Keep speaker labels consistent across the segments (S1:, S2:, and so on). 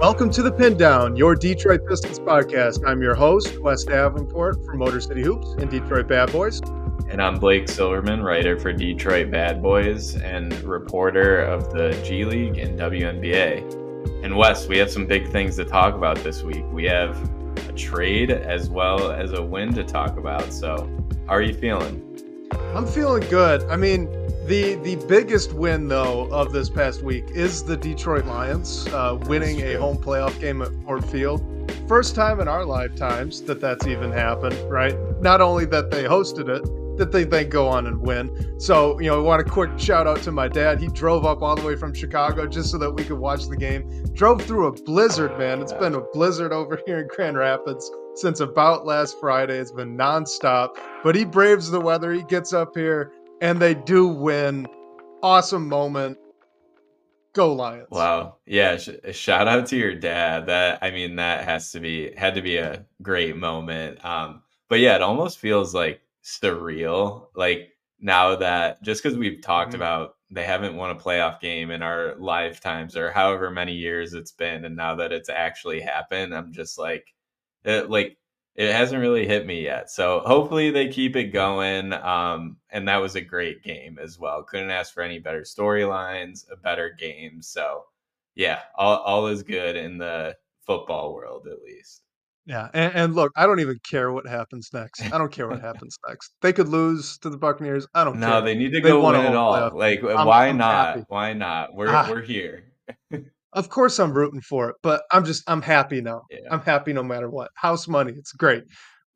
S1: Welcome to the Pin Down, your Detroit Pistons podcast. I'm your host, Wes Davenport from Motor City Hoops and Detroit Bad Boys.
S2: And I'm Blake Silverman, writer for Detroit Bad Boys and reporter of the G League and WNBA. And Wes, we have some big things to talk about this week. We have a trade as well as a win to talk about. So, how are you feeling?
S1: I'm feeling good. I mean, the the biggest win though of this past week is the Detroit Lions uh, winning a home playoff game at Ford Field. First time in our lifetimes that that's even happened, right? Not only that they hosted it, that they then go on and win. So, you know, I want a quick shout out to my dad. He drove up all the way from Chicago just so that we could watch the game. Drove through a blizzard, man. It's been a blizzard over here in Grand Rapids since about last Friday. It's been nonstop, but he braves the weather. He gets up here and they do win. Awesome moment. Go Lions!
S2: Wow, yeah. Sh- shout out to your dad. That I mean, that has to be had to be a great moment. Um, but yeah, it almost feels like surreal. Like now that just because we've talked mm-hmm. about they haven't won a playoff game in our lifetimes or however many years it's been, and now that it's actually happened, I'm just like, it, like it hasn't really hit me yet. So hopefully they keep it going. Um, and that was a great game as well. Couldn't ask for any better storylines, a better game. So yeah, all, all is good in the football world at least.
S1: Yeah, and, and, look, I don't even care what happens next. I don't care what happens next. They could lose to the Buccaneers. I don't.
S2: No,
S1: care.
S2: they need to they go win it all. Playoff. Like, I'm, why I'm not? Happy. Why not? We're ah. we're here.
S1: Of course I'm rooting for it, but I'm just I'm happy now. Yeah. I'm happy no matter what. House money, it's great.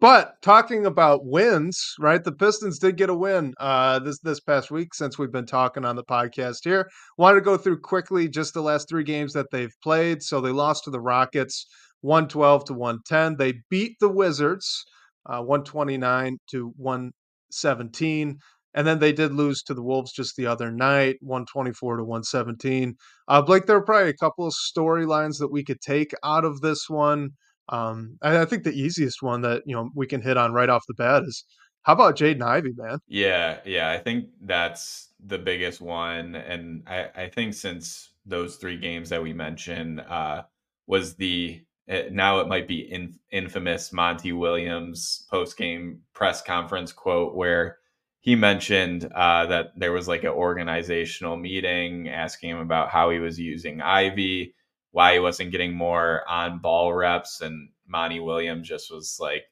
S1: But talking about wins, right? The Pistons did get a win uh, this this past week since we've been talking on the podcast here. Wanted to go through quickly just the last three games that they've played. So they lost to the Rockets, 112 to 110. They beat the Wizards, uh, 129 to 117. And then they did lose to the Wolves just the other night, 124 to 117. Uh, Blake, there are probably a couple of storylines that we could take out of this one. Um, I, I think the easiest one that you know we can hit on right off the bat is how about Jaden Ivey, man?
S2: Yeah, yeah, I think that's the biggest one, and I, I think since those three games that we mentioned uh, was the uh, now it might be in, infamous Monty Williams post game press conference quote where he mentioned uh, that there was like an organizational meeting asking him about how he was using Ivey, why he wasn't getting more on ball reps, and Monty Williams just was like,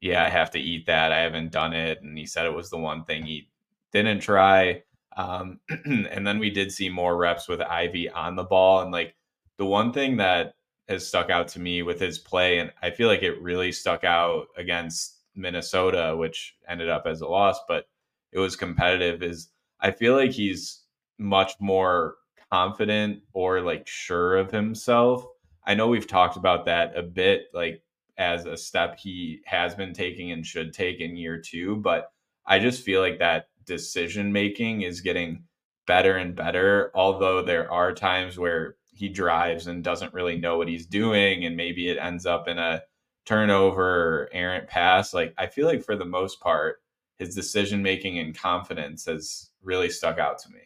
S2: "Yeah, I have to eat that. I haven't done it," and he said it was the one thing he didn't try. Um, and then we did see more reps with Ivey on the ball, and like the one thing that has stuck out to me with his play, and I feel like it really stuck out against Minnesota, which ended up as a loss, but it was competitive is I feel like he's much more confident or like sure of himself. I know we've talked about that a bit, like as a step he has been taking and should take in year two, but I just feel like that decision making is getting better and better. Although there are times where he drives and doesn't really know what he's doing, and maybe it ends up in a turnover or errant pass. Like I feel like for the most part, his decision making and confidence has really stuck out to me.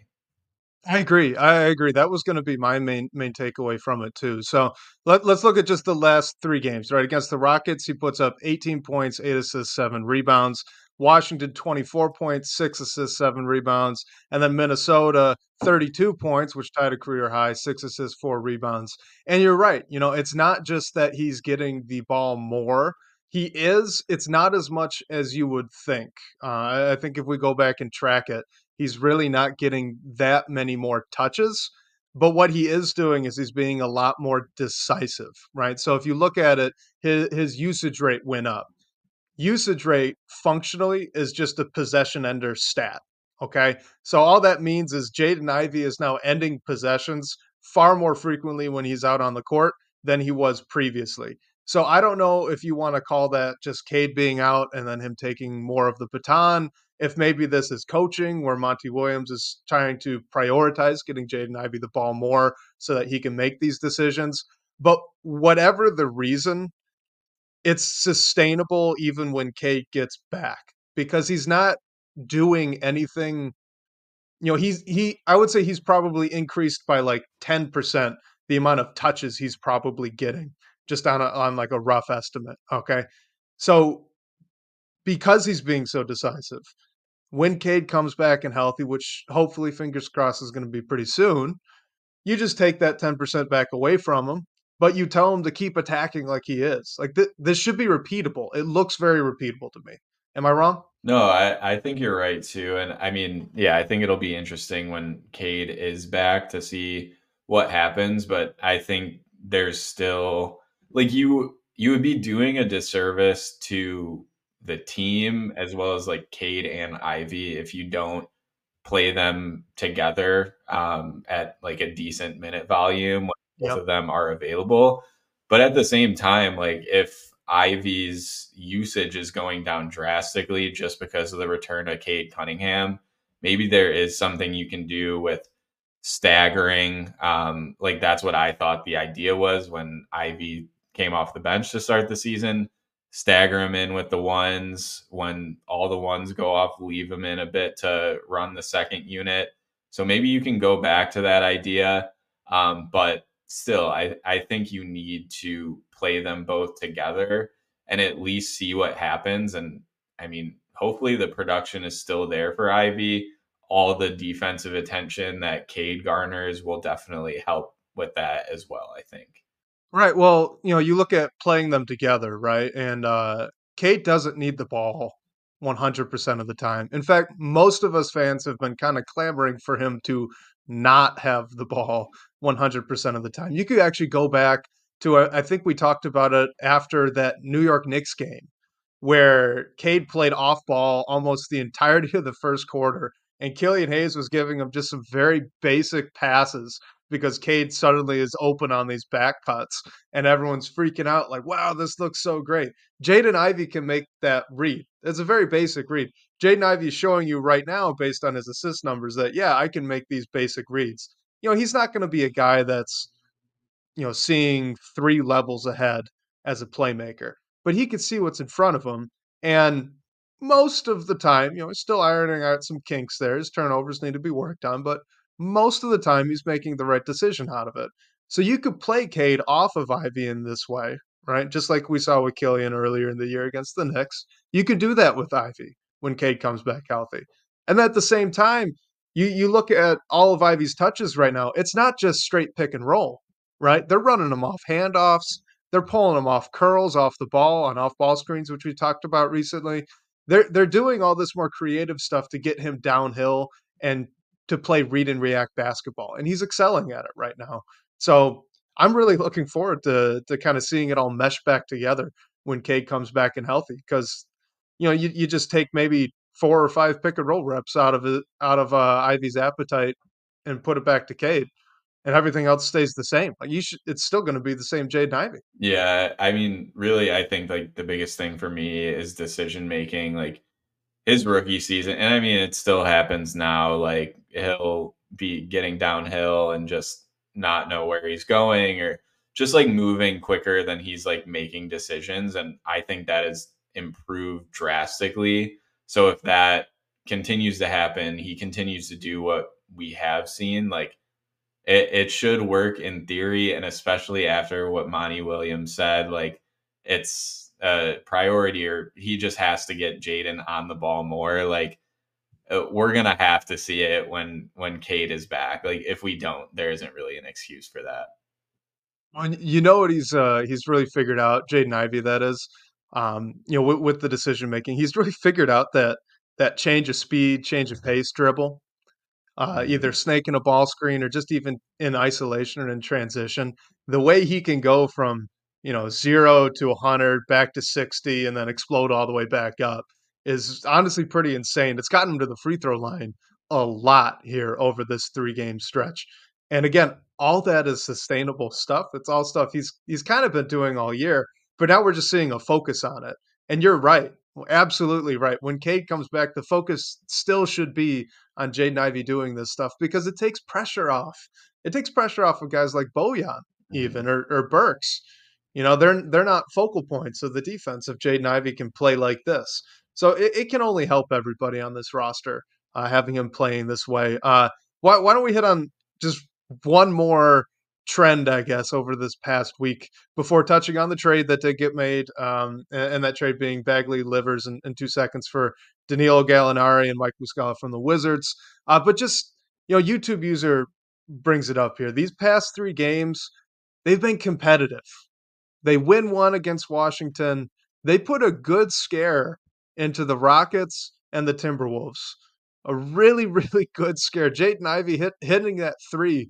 S1: I agree. I agree. That was going to be my main main takeaway from it too. So let, let's look at just the last three games. Right against the Rockets, he puts up 18 points, eight assists, seven rebounds. Washington 24 points, six assists, seven rebounds, and then Minnesota 32 points, which tied a career high, six assists, four rebounds. And you're right. You know, it's not just that he's getting the ball more he is. It's not as much as you would think. Uh, I think if we go back and track it, he's really not getting that many more touches. But what he is doing is he's being a lot more decisive, right? So if you look at it, his, his usage rate went up. Usage rate functionally is just a possession ender stat. Okay. So all that means is Jaden Ivey is now ending possessions far more frequently when he's out on the court than he was previously. So I don't know if you want to call that just Cade being out and then him taking more of the baton. If maybe this is coaching where Monty Williams is trying to prioritize getting Jaden Ivey the ball more so that he can make these decisions. But whatever the reason, it's sustainable even when Cade gets back because he's not doing anything. You know, he's he I would say he's probably increased by like 10% the amount of touches he's probably getting just on a, on like a rough estimate. Okay, so because he's being so decisive, when Cade comes back and healthy, which hopefully fingers crossed is going to be pretty soon, you just take that 10% back away from him, but you tell him to keep attacking like he is. Like th- this should be repeatable. It looks very repeatable to me. Am I wrong?
S2: No, I, I think you're right too. And I mean, yeah, I think it'll be interesting when Cade is back to see what happens. But I think there's still like you you would be doing a disservice to the team as well as like Cade and Ivey if you don't play them together um, at like a decent minute volume when both of them are available. But at the same time, like if Ivey's usage is going down drastically just because of the return of Cade Cunningham, maybe there is something you can do with staggering. Um, like that's what I thought the idea was when Ivey came off the bench to start the season. Stagger him in with the ones when all the ones go off leave him in a bit to run the second unit. So maybe you can go back to that idea um, but still I, I think you need to play them both together and at least see what happens. And i mean hopefully the production is still there for Ivey. all the defensive attention that cade garners will definitely help with that as well i think
S1: Right. Well, you know, you look at playing them together, right? And uh Cade doesn't need the ball 100% of the time. In fact, most of us fans have been kind of clamoring for him to not have the ball 100% of the time. You could actually go back to, uh, I think we talked about it after that New York Knicks game where Cade played off ball almost the entirety of the first quarter, and Killian Hayes was giving him just some very basic passes because Cade suddenly is open on these back cuts and everyone's freaking out like, wow, this looks so great. Jaden Ivey can make that read. It's a very basic read. Jaden Ivey is showing you right now, based on his assist numbers, that yeah, I can make these basic reads. You know, he's not going to be a guy that's, you know, seeing three levels ahead as a playmaker, but he can see what's in front of him. And most of the time, you know, he's still ironing out some kinks there. His turnovers need to be worked on, but most of the time he's making the right decision out of it. So you could play Cade off of Ivey in this way, right? Just like we saw with Killian earlier in the year against the Knicks. You could do that with Ivey when Cade comes back healthy. And at the same time, you you look at all of Ivey's touches right now, it's not just straight pick and roll, right? They're running them off handoffs, they're pulling them off curls off the ball on off ball screens, which we talked about recently. They're they're doing all this more creative stuff to get him downhill and to play read and react basketball, and he's excelling at it right now. So I'm really looking forward to to kind of seeing it all mesh back together when Cade comes back and healthy. Because you know, you, you just take maybe four or five pick and roll reps out of it out of uh, Ivey's appetite and put it back to Cade, and everything else stays the same. Like you should, it's still going to be the same Jaden Ivey.
S2: Yeah, I mean, really, I think like the biggest thing for me is decision making. Like his rookie season, and I mean, it still happens now. Like he'll be getting downhill and just not know where he's going, or just like moving quicker than he's like making decisions. And I think that has improved drastically. So if that continues to happen, he continues to do what we have seen. Like it, it should work in theory, and especially after what Monty Williams said, like it's a priority or he just has to get Jaden on the ball more. Like uh, we're gonna have to see it when when Cade is back. Like if we don't, there isn't really an excuse for that.
S1: Well, you know what he's uh, he's really figured out, Jaden Ivey. That is, um, you know, with, with the decision making, he's really figured out that that change of speed, change of pace dribble, uh, either snaking a ball screen or just even in isolation or in transition. The way he can go from you know, zero to 100, back to 60, and then explode all the way back up is honestly pretty insane. It's gotten him to the free throw line a lot here over this three game stretch. And again, all that is sustainable stuff. It's all stuff he's he's kind of been doing all year, but now we're just seeing a focus on it. And you're right. Absolutely right. When Cade comes back, the focus still should be on Jaden Ivey doing this stuff because it takes pressure off. It takes pressure off of guys like Bojan, mm-hmm. even, or, or Burks you know, they're they're not focal points of the defense if Jaden Ivey can play like this. So it, it can only help everybody on this roster uh, having him playing this way. Uh, why why don't we hit on just one more trend, I guess, over this past week before touching on the trade that did get made, um, and, and, that trade being Bagley Livers in, two seconds for Danilo Gallinari and Mike Muscala from the Wizards. Uh, but just, you know, YouTube user brings it up here. These past three games, they've been competitive. They win one against Washington. They put a good scare into the Rockets and the Timberwolves. A really, really good scare. Jaden Ivey hit, hitting that three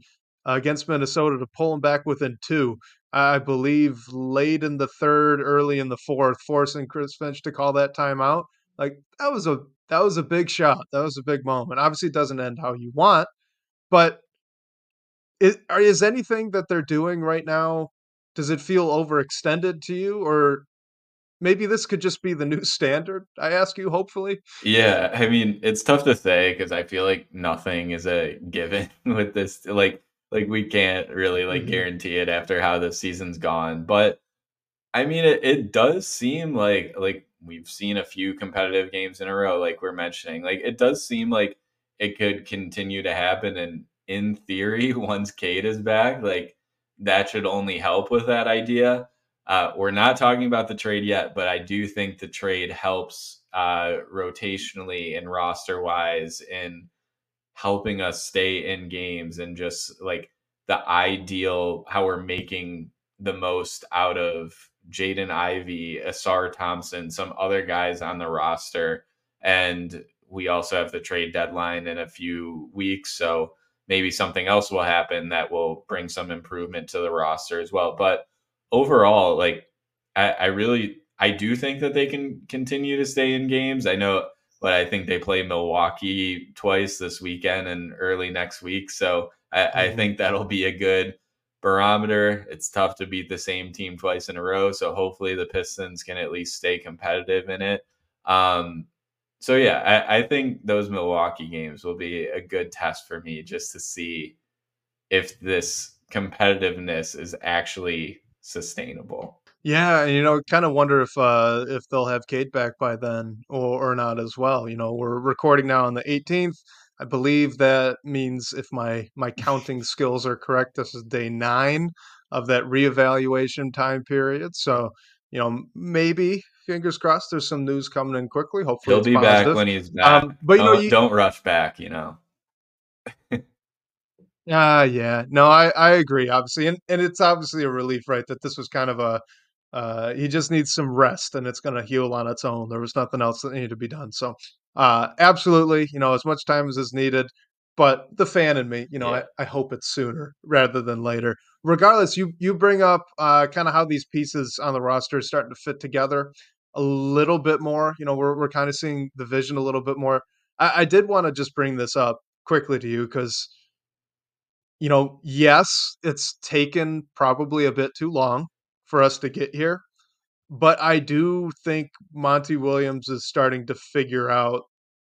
S1: uh, against Minnesota to pull them back within two. I believe late in the third, early in the fourth, forcing Chris Finch to call that timeout. Like that was a that was a big shot. That was a big moment. Obviously, it doesn't end how you want, but is, is anything that they're doing right now? Does it feel overextended to you, or maybe this could just be the new standard? I ask you, hopefully.
S2: Yeah, I mean, it's tough to say because I feel like nothing is a given with this. Like, like we can't really like mm-hmm. guarantee it after how the season's gone. But I mean, it, it does seem like like we've seen a few competitive games in a row, like we're mentioning. Like it does seem like it could continue to happen. And in theory, once Cade is back, like that should only help with that idea. Uh, we're not talking about the trade yet, but I do think the trade helps uh, rotationally and roster wise in helping us stay in games and just like the ideal how we're making the most out of Jaden Ivey, Ausar Thompson, some other guys on the roster. And we also have the trade deadline in a few weeks. So maybe something else will happen that will bring some improvement to the roster as well. But overall, like I, I really I do think that they can continue to stay in games. I know but I think they play Milwaukee twice this weekend and early next week. So I, mm-hmm. I, think that'll be a good barometer. It's tough to beat the same team twice in a row. So hopefully the Pistons can at least stay competitive in it. Um, so yeah, I, I think those Milwaukee games will be a good test for me just to see if this competitiveness is actually sustainable.
S1: Yeah, and you know, kind of wonder if uh if they'll have Cade back by then or or not as well. You know, we're recording now on the 18th. I believe that means if my my counting skills are correct, this is day 9 of that reevaluation time period. So, you know, maybe fingers crossed there's some news coming in quickly. Hopefully
S2: He'll be positive. back when he's back. Um, but you don't, know, you, don't rush back, you know.
S1: Uh yeah. No, I I agree obviously. And and it's obviously a relief right that this was kind of a uh, he just needs some rest and it's going to heal on its own. There was nothing else that needed to be done. So, uh, absolutely, you know, as much time as is needed. But the fan in me, you know, yeah. I, I hope it's sooner rather than later. Regardless, you you bring up uh, kind of how these pieces on the roster are starting to fit together a little bit more. You know, we're we're kind of seeing the vision a little bit more. I, I did want to just bring this up quickly to you because, you know, yes, it's taken probably a bit too long for us to get here. But I do think Monty Williams is starting to figure out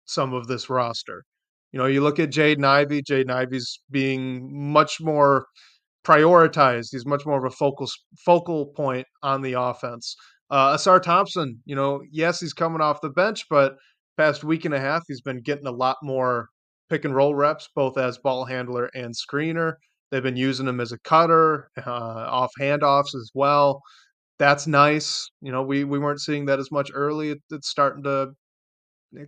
S1: some of this roster. You know, you look at Jaden Ivey, Jaden Ivey's being much more prioritized. He's much more of a focal focal point on the offense. Uh, Ausar Thompson, you know, yes, he's coming off the bench, but past week and a half, he's been getting a lot more pick and roll reps, both as ball handler and screener. They've been using him as a cutter, uh, off handoffs as well. That's nice. You know, we we weren't seeing that as much early. It, it's starting to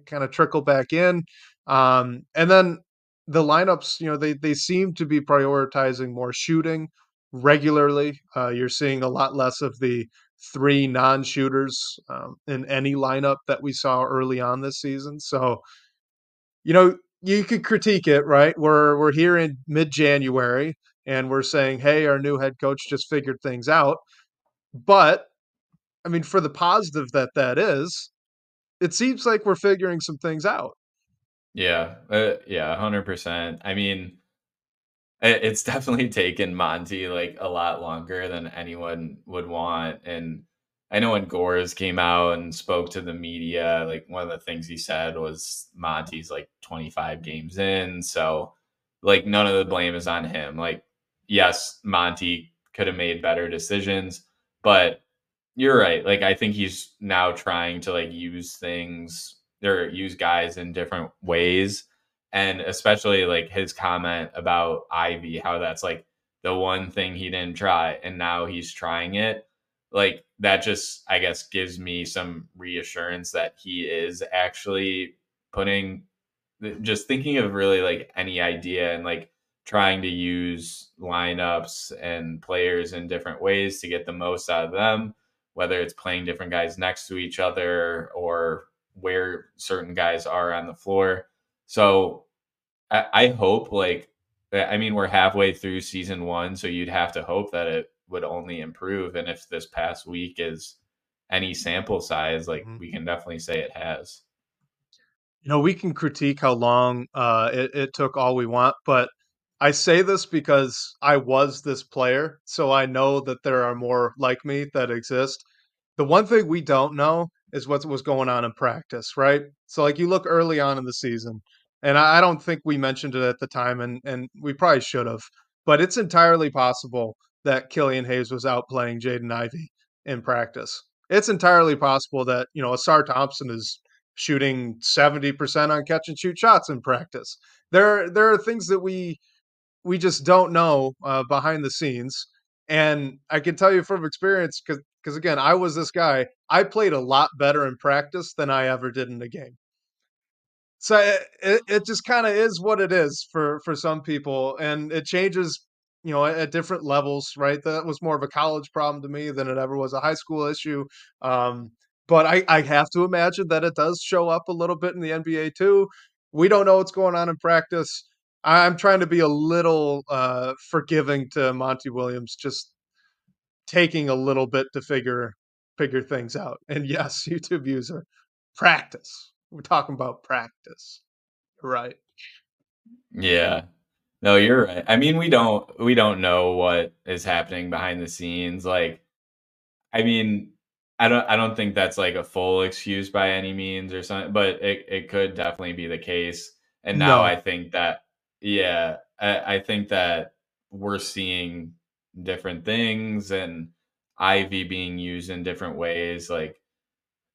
S1: kind of trickle back in. Um, and then the lineups, you know, they they seem to be prioritizing more shooting regularly. Uh, you're seeing a lot less of the three non-shooters um, in any lineup that we saw early on this season. So, you know, you could critique it, right? We're we're here in mid January and we're saying, hey, our new head coach just figured things out. But I mean, for the positive that that is, it seems like we're figuring some things out.
S2: Yeah, uh, yeah, hundred percent. I mean, it's definitely taken Monty like a lot longer than anyone would want, and I know when Gores came out and spoke to the media, like one of the things he said was Monty's like 25 games in. So, like, none of the blame is on him. Like, yes, Monty could have made better decisions, but you're right. Like, I think he's now trying to like use things or use guys in different ways. And especially like his comment about Ivey, how that's like the one thing he didn't try and now he's trying it like that just i guess gives me some reassurance that he is actually putting just thinking of really like any idea and like trying to use lineups and players in different ways to get the most out of them whether it's playing different guys next to each other or where certain guys are on the floor so I, I hope like I mean, we're halfway through season one, so you'd have to hope that it would only improve. And if this past week is any sample size, like mm-hmm. we can definitely say it has.
S1: You know, we can critique how long uh, it, it took all we want, but I say this because I was this player, so I know that there are more like me that exist. The one thing we don't know is what was going on in practice, right? So, like, you look early on in the season, and I, don't think we mentioned it at the time, and and we probably should have. But it's entirely possible that Killian Hayes was out playing Jaden Ivey in practice. It's entirely possible that you know Ausar Thompson is shooting seventy percent on catch and shoot shots in practice. There there are things that we we just don't know uh, behind the scenes. And I can tell you from experience, because because again, I was this guy. I played a lot better in practice than I ever did in the game so it, it just kind of is what it is for for some people and it changes you know at, different levels right? That was more of a college problem to me than it ever was a high school issue um, but I, I have to imagine that it does show up a little bit in the nba too. We don't know what's going on in practice. I'm trying to be a little uh, forgiving to monty williams just taking a little bit to figure figure things out and yes youtube user practice we're talking about practice. Right.
S2: Yeah. No, you're right. I mean, we don't we don't know what is happening behind the scenes. Like, I mean, I don't I don't think that's like a full excuse by any means or something, but it, it could definitely be the case. And now no. I think that yeah, I, I think that we're seeing different things and Ivey being used in different ways. Like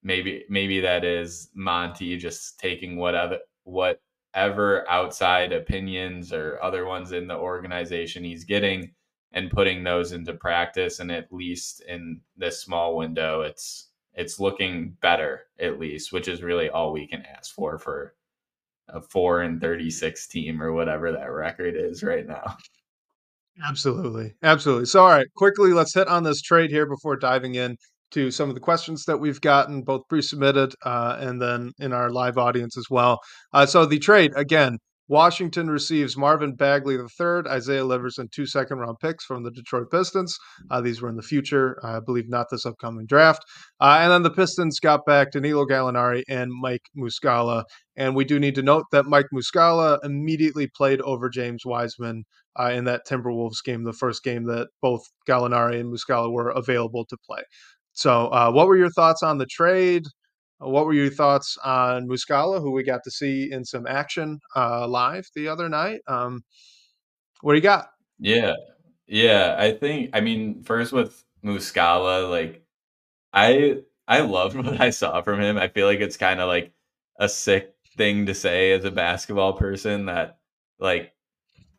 S2: maybe maybe that is Monty just taking whatever whatever outside opinions or other ones in the organization he's getting and putting those into practice. And at least in this small window it's it's looking better at least which is really all we can ask for for a 4 and 36 team or whatever that record is right now.
S1: Absolutely. Absolutely. So all right quickly let's hit on this trade here before diving in to some of the questions that we've gotten, both pre submitted uh, and then in our live audience as well. Uh, so the trade, again, Washington receives Marvin Bagley III, Isaiah Livers, and two second round picks from the Detroit Pistons. Uh, these were in the future, I believe, not this upcoming draft. Uh, and then the Pistons got back Danilo Gallinari and Mike Muscala. And we do need to note that Mike Muscala immediately played over James Wiseman uh, in that Timberwolves game, the first game that both Gallinari and Muscala were available to play. So, uh, what were your thoughts on the trade? Uh, what were your thoughts on Muscala, who we got to see in some action uh, live the other night? Um, what do you got?
S2: Yeah, yeah. I think. I mean, first with Muscala, like I I loved what I saw from him. I feel like it's kind of like a sick thing to say as a basketball person that like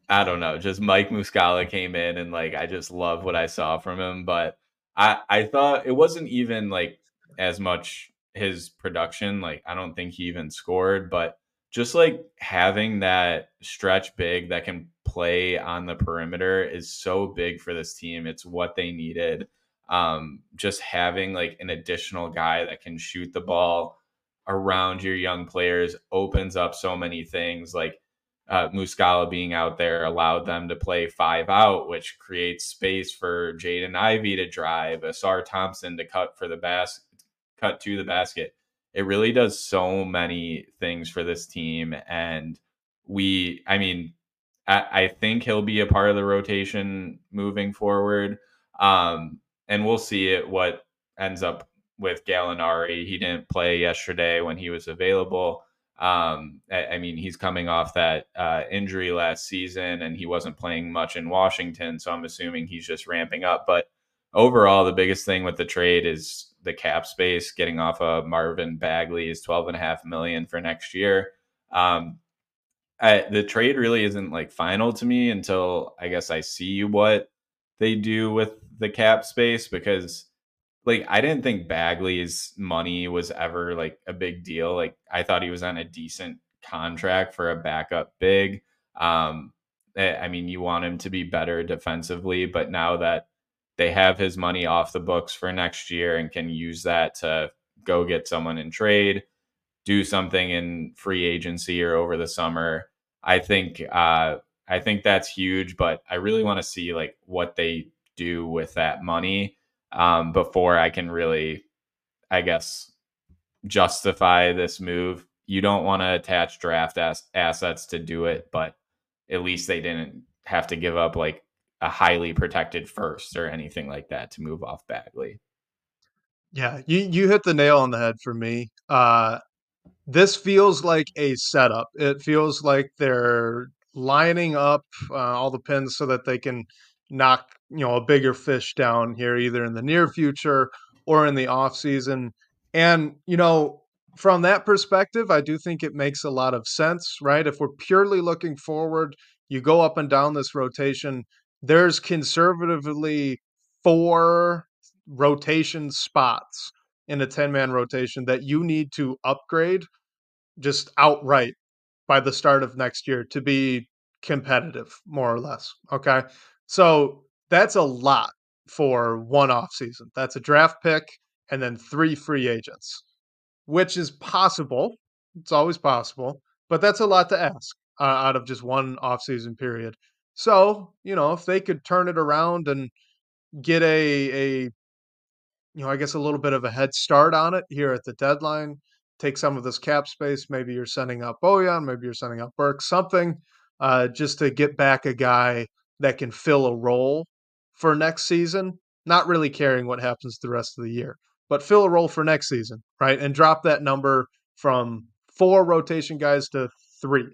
S2: I don't know, just Mike Muscala came in and like I just love what I saw from him, but I I thought it wasn't even like as much his production. Like I don't think he even scored, but just like having that stretch big that can play on the perimeter is so big for this team. It's what they needed. Um, just having like an additional guy that can shoot the ball around your young players opens up so many things. Like uh, Muscala being out there allowed them to play five out, which creates space for Jaden Ivey to drive, Ausar Thompson to cut for the bas- cut to the basket. It really does so many things for this team, and we, I mean, I, I think he'll be a part of the rotation moving forward, um, and we'll see it what ends up with Gallinari. He didn't play yesterday when he was available. Um, I, I, mean, he's coming off that uh, injury last season, and he wasn't playing much in Washington, so I'm assuming he's just ramping up. But overall, the biggest thing with the trade is the cap space. Getting off of Marvin Bagley is twelve and a half million for next year. Um, I, the trade really isn't like final to me until I guess I see what they do with the cap space because like I didn't think Bagley's money was ever like a big deal. Like I thought he was on a decent contract for a backup big. Um, eh, I mean, you want him to be better defensively, but now that they have his money off the books for next year and can use that to go get someone in trade, do something in free agency or over the summer. I think uh, I think that's huge, but I really want to see like what they do with that money um, before I can really, I guess, justify this move. You don't want to attach draft as- assets to do it, but at least they didn't have to give up like a highly protected first or anything like that to move off Bagley.
S1: Yeah, you you hit the nail on the head for me. Uh, this feels like a setup. It feels like they're lining up uh, all the pins so that they can knock you know a bigger fish down here either in the near future or in the off season. And you know, from that perspective, I do think it makes a lot of sense, right? If we're purely looking forward, you go up and down this rotation. There's conservatively four rotation spots in a 10 man rotation that you need to upgrade just outright by the start of next year to be competitive, more or less. Okay. So that's a lot for one off season. That's a draft pick and then three free agents, which is possible. It's always possible, but that's a lot to ask uh, out of just one off season period. So, you know, if they could turn it around and get a a you know, I guess a little bit of a head start on it here at the deadline. Take some of this cap space. Maybe you're sending out Bojan, maybe you're sending out Burke, something uh, just to get back a guy that can fill a role for next season. Not really mm-hmm. caring what happens the rest of the year, but fill a role for next season, right? And drop that number from four rotation guys to three.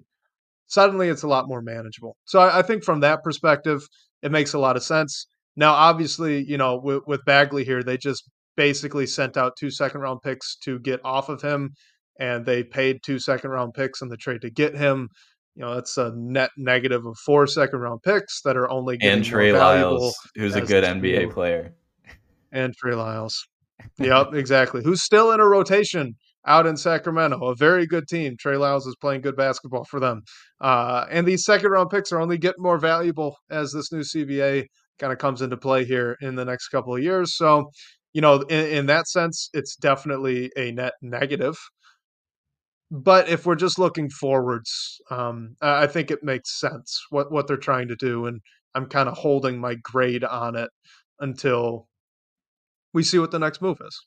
S1: Suddenly, it's a lot more manageable. So I, I think from that perspective, it makes a lot of sense. Now, obviously, you know, with, with Bagley here, they just basically sent out two second round picks to get off of him, and they paid two second round picks in the trade to get him. You know, it's a net negative of four second round picks that are only getting
S2: and Trey Lyles, who's a good NBA two. player,
S1: and Trey Lyles. Yep, exactly. Who's still in a rotation out in Sacramento, a very good team. Trey Lyles is playing good basketball for them. Uh, and these second round picks are only getting more valuable as this new CBA kind of comes into play here in the next couple of years. So, you know, in, in that sense, it's definitely a net negative. But if we're just looking forwards, um, I think it makes sense what what they're trying to do, and I'm kind of holding my grade on it until we see what the next move is.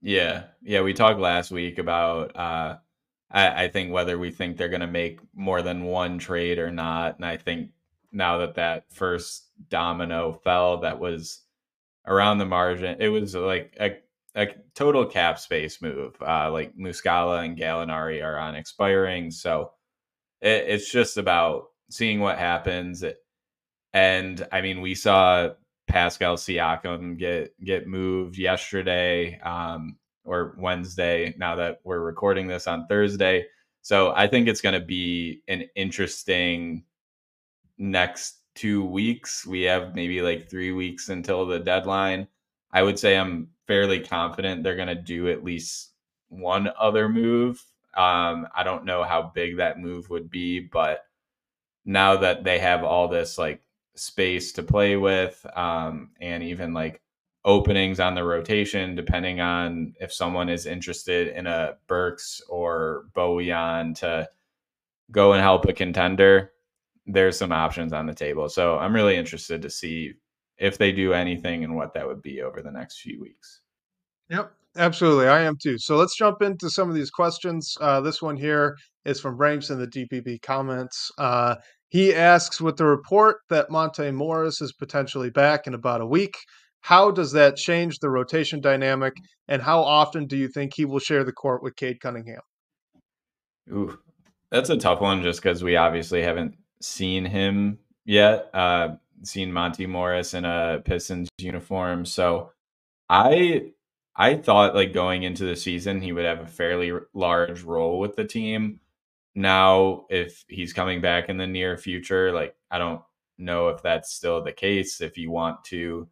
S2: Yeah, yeah. We talked last week about uh, I, I think whether we think they're going to make more than one trade or not, and I think now that that first domino fell that was around the margin. It was like a, a total cap space move. Uh, like Muscala and Gallinari are on expiring. So it, it's just about seeing what happens. And I mean, we saw Pascal Siakam get get moved yesterday um, or Wednesday. Now that we're recording this on Thursday, so I think it's going to be an interesting next two weeks. We have maybe like three weeks until the deadline. I would say I'm fairly confident they're going to do at least one other move. Um, I don't know how big that move would be, but now that they have all this like space to play with, um, and even like openings on the rotation, depending on if someone is interested in a Burks or Bojan to go and help a contender, there's some options on the table. So I'm really interested to see if they do anything and what that would be over the next few weeks.
S1: Yep, absolutely. I am too. So let's jump into some of these questions. Uh, this one here is from Brames in the DBB comments. Uh, he asks With the report that Monte Morris is potentially back in about a week, how does that change the rotation dynamic? And how often do you think he will share the court with Cade Cunningham?
S2: Ooh, that's a tough one just because we obviously haven't seen him yet. Uh, seen Monte Morris in a Pistons uniform, so I I thought like going into the season he would have a fairly large role with the team. now if he's coming back in the near future, like I don't know if that's still the case. If you want to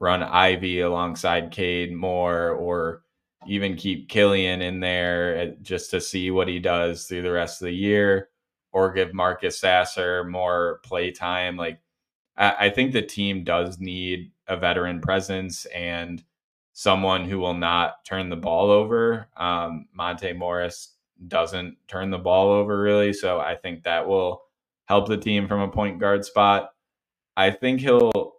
S2: run Ivey alongside Cade more or even keep Killian in there uh, just to see what he does through the rest of the year or give Marcus Sasser more play time. Like I, think the team does need a veteran presence and someone who will not turn the ball over. Um, Monte Morris doesn't turn the ball over really, so I think that will help the team from a point guard spot. I think he'll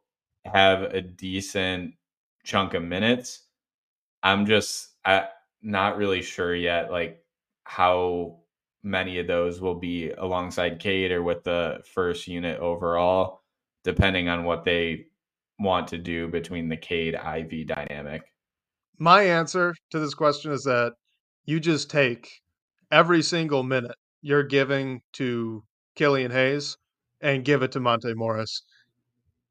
S2: have a decent chunk of minutes. I'm just I, not really sure yet, like how many of those will be alongside Cade or with the first unit overall, depending on what they want to do between the Cade Ivey dynamic.
S1: My answer to this question is that you just take every single minute you're giving to Killian Hayes and give it to Monte Morris.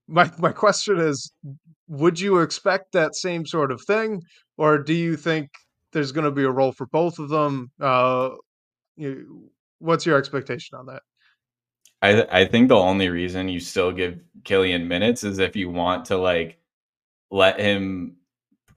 S1: My my question is would you expect that same sort of thing or do you think there's going to be a role for both of them? Uh, you, what's your expectation on that?
S2: I I think the only reason you still give Killian minutes is if you want to like let him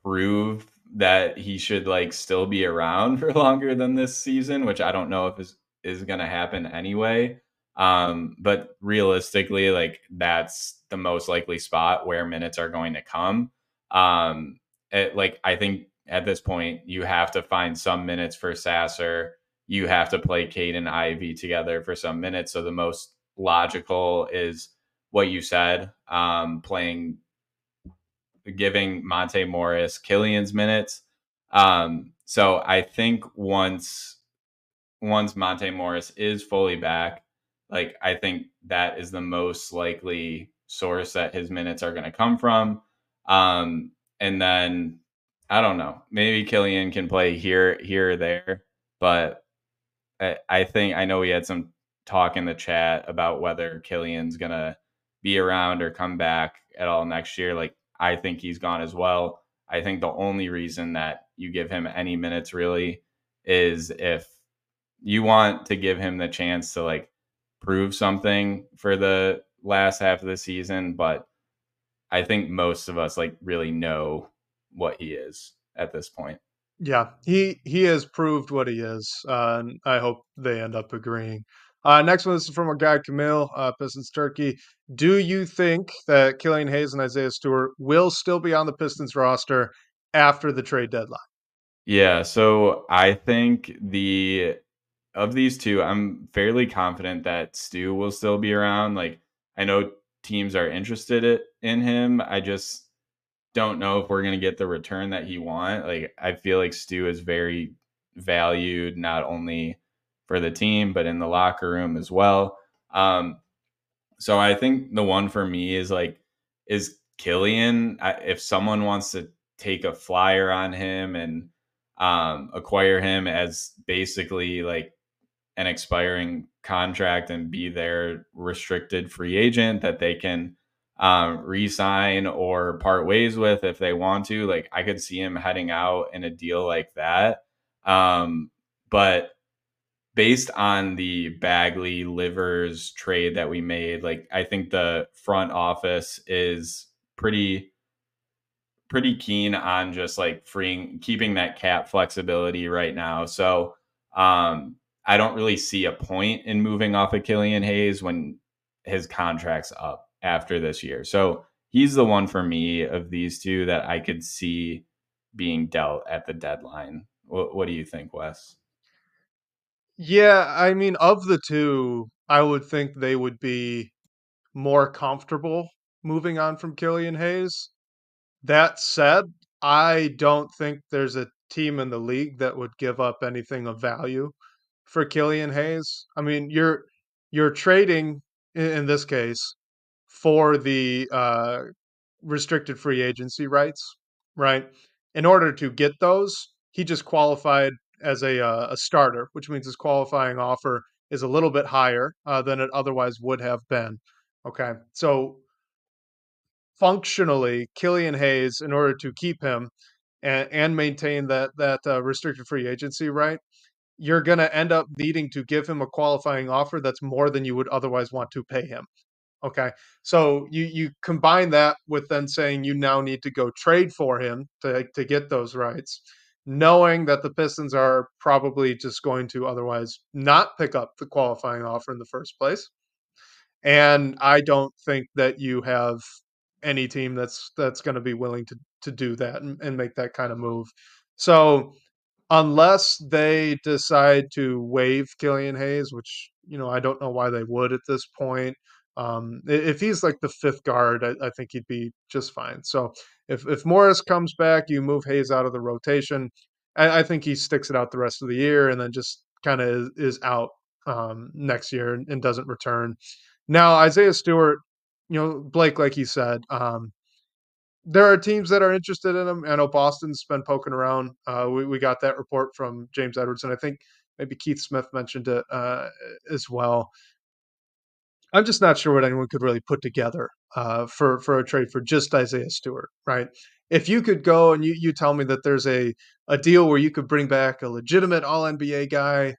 S2: prove that he should like still be around for longer than this season, which I don't know if is is going to happen anyway. Um, but realistically, like that's the most likely spot where minutes are going to come. Um, it, like I think at this point you have to find some minutes for Sasser. You have to play Cade and Ivey together for some minutes. So the most logical is what you said, um, playing, giving Monte Morris Killian's minutes. Um, so I think once once Monte Morris is fully back, like I think that is the most likely source that his minutes are going to come from. Um, and then I don't know, maybe Killian can play here, here or there, but I, I think I know we had some talk in the chat about whether Killian's gonna be around or come back at all next year. Like I think he's gone as well. I think the only reason that you give him any minutes really is if you want to give him the chance to like prove something for the last half of the season, but I think most of us like really know what he is at this point.
S1: Yeah, he he has proved what he is, uh, and I hope they end up agreeing. Uh, next one this is from our guy Camille, uh, Pistons Turkey. Do you think that Killian Hayes and Isaiah Stewart will still be on the Pistons roster after the trade deadline?
S2: Yeah, so I think the of these two, I'm fairly confident that Stu will still be around. Like I know teams are interested in him. I just don't know if we're going to get the return that he want. Like I feel like Stu is very valued not only for the team but in the locker room as well. Um, so I think the one for me is like is Killian. I, if someone wants to take a flyer on him and um, acquire him as basically like an expiring contract and be their restricted free agent that they can um, resign or part ways with if they want to. Like I could see him heading out in a deal like that. Um, but based on the Bagley Livers trade that we made, like I think the front office is pretty pretty keen on just like freeing keeping that cap flexibility right now. So um I don't really see a point in moving off of Killian Hayes when his contract's up after this year. So he's the one for me of these two that I could see being dealt at the deadline. What, what do you think, Wes?
S1: Yeah, I mean, of the two, I would think they would be more comfortable moving on from Killian Hayes. That said, I don't think there's a team in the league that would give up anything of value for Killian Hayes. I mean, you're you're trading in, in this case for the uh, restricted free agency rights, right? In order to get those, he just qualified as a uh, a starter, which means his qualifying offer is a little bit higher uh, than it otherwise would have been. Okay, so functionally, Killian Hayes, in order to keep him and, and maintain that that uh, restricted free agency right, you're going to end up needing to give him a qualifying offer that's more than you would otherwise want to pay him. Okay. So you you combine that with then saying you now need to go trade for him to to get those rights, knowing that the Pistons are probably just going to otherwise not pick up the qualifying offer in the first place. And I don't think that you have any team that's that's going to be willing to to do that and, and make that kind of move. So unless they decide to waive Killian Hayes, which you know I don't know why they would at this point. Um, if he's like the fifth guard, I, I, think he'd be just fine. So if if Morris comes back, you move Hayes out of the rotation. I, I think he sticks it out the rest of the year and then just kind of is, is, out um, next year and, and, doesn't return. Now Isaiah Stewart, you know Blake, like he said, um, there are teams that are interested in him. I know Boston's been poking around. Uh, we, we got that report from James Edwards, and I think maybe Keith Smith mentioned it uh, as well. I'm just not sure what anyone could really put together uh, for for a trade for just Isaiah Stewart, right? If you could go and you, you tell me that there's a, a deal where you could bring back a legitimate All NBA guy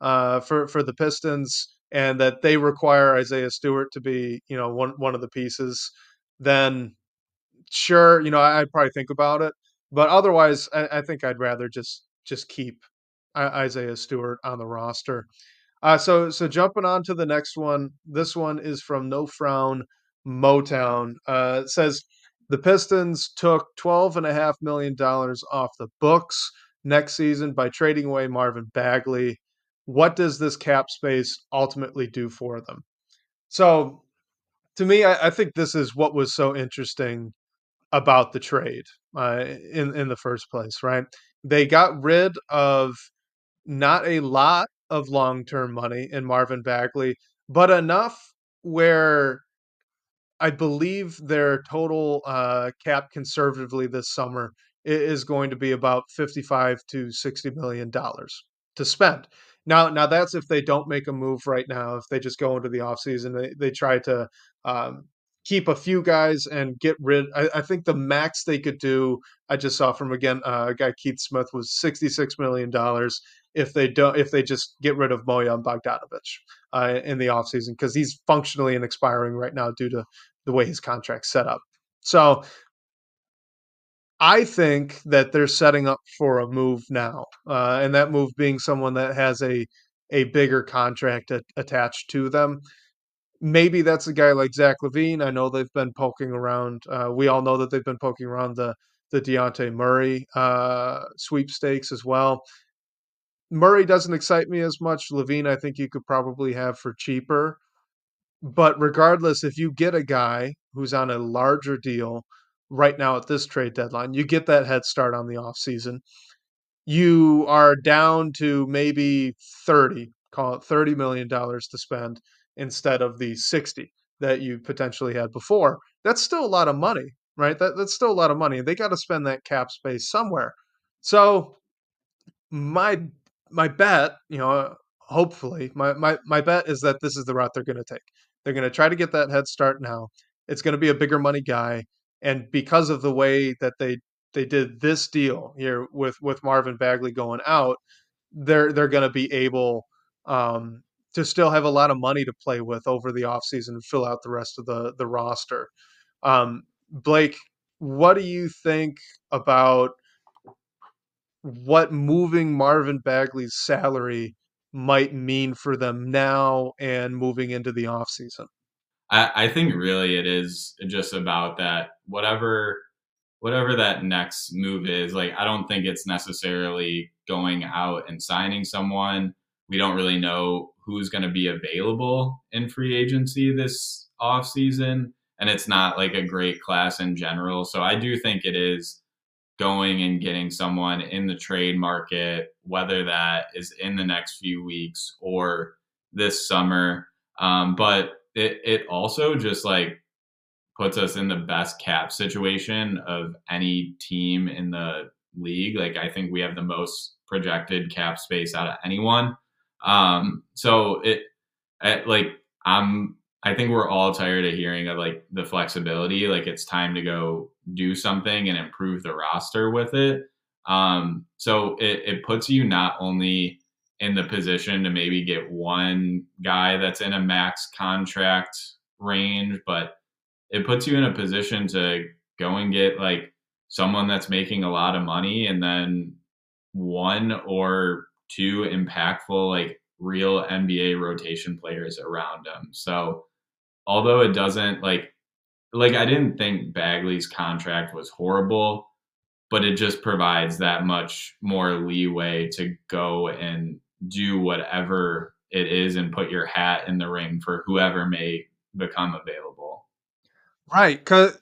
S1: uh, for for the Pistons, and that they require Isaiah Stewart to be you know one one of the pieces, then sure, you know I'd probably think about it. But otherwise, I, I think I'd rather just just keep Isaiah Stewart on the roster. Uh, so so jumping on to the next one. This one is from No Frown Motown. Uh, says the Pistons took twelve and a half million dollars off the books next season by trading away Marvin Bagley. What does this cap space ultimately do for them? So, to me, I, I think this is what was so interesting about the trade uh, in in the first place. Right? They got rid of not a lot of long term money in Marvin Bagley, but enough where I believe their total uh, cap conservatively this summer is going to be about 55 to 60 million dollars to spend. Now, now that's if they don't make a move right now. If they just go into the offseason, they they try to um, keep a few guys and get rid. I, I, think the max they could do, I just saw from again uh, a guy Keith Smith was sixty six million dollars if they don't if they just get rid of Bojan Bogdanovic uh, in the offseason because he's functionally and expiring right now due to the way his contract's set up. So I think that they're setting up for a move now, uh, and that move being someone that has a a bigger contract a- attached to them maybe that's a guy like Zach LaVine. I know they've been poking around. Uh, we all know that they've been poking around the the Dejounte Murray uh, sweepstakes as well. Murray doesn't excite me as much. LaVine, I think you could probably have for cheaper. But regardless, if you get a guy who's on a larger deal right now at this trade deadline, you get that head start on the offseason. You are down to maybe 30, call it $30 million to spend instead of the 60 that you potentially had before. That's still a lot of money, right? That, that's still a lot of money. They got to spend that cap space somewhere. So my my bet, you know, hopefully, my my my bet is that this is the route they're going to take. They're going to try to get that head start now. It's going to be a bigger money guy, and because of the way that they they did this deal here with with Marvin Bagley going out, they're they're going to be able um, to still have a lot of money to play with over the offseason and fill out the rest of the the roster. Um, Blake, what do you think about what moving Marvin Bagley's salary might mean for them now and moving into the offseason?
S2: I, I think really it is just about that whatever whatever that next move is, like I don't think it's necessarily going out and signing someone. We don't really know who's going to be available in free agency this off season, and it's not like a great class in general. So I do think it is going and getting someone in the trade market, whether that is in the next few weeks or this summer. Um, but it, it also just like puts us in the best cap situation of any team in the league. Like I think we have the most projected cap space out of anyone. Um, so it, it, like I'm, I think we're all tired of hearing of like the flexibility. Like it's time to go do something and improve the roster with it. Um, so it, it puts you not only in the position to maybe get one guy that's in a max contract range, but it puts you in a position to go and get like someone that's making a lot of money and then one or two impactful like real NBA rotation players around them. So although it doesn't like like I didn't think Bagley's contract was horrible, but it just provides that much more leeway to go and do whatever it is and put your hat in the ring for whoever may become available.
S1: Right, cuz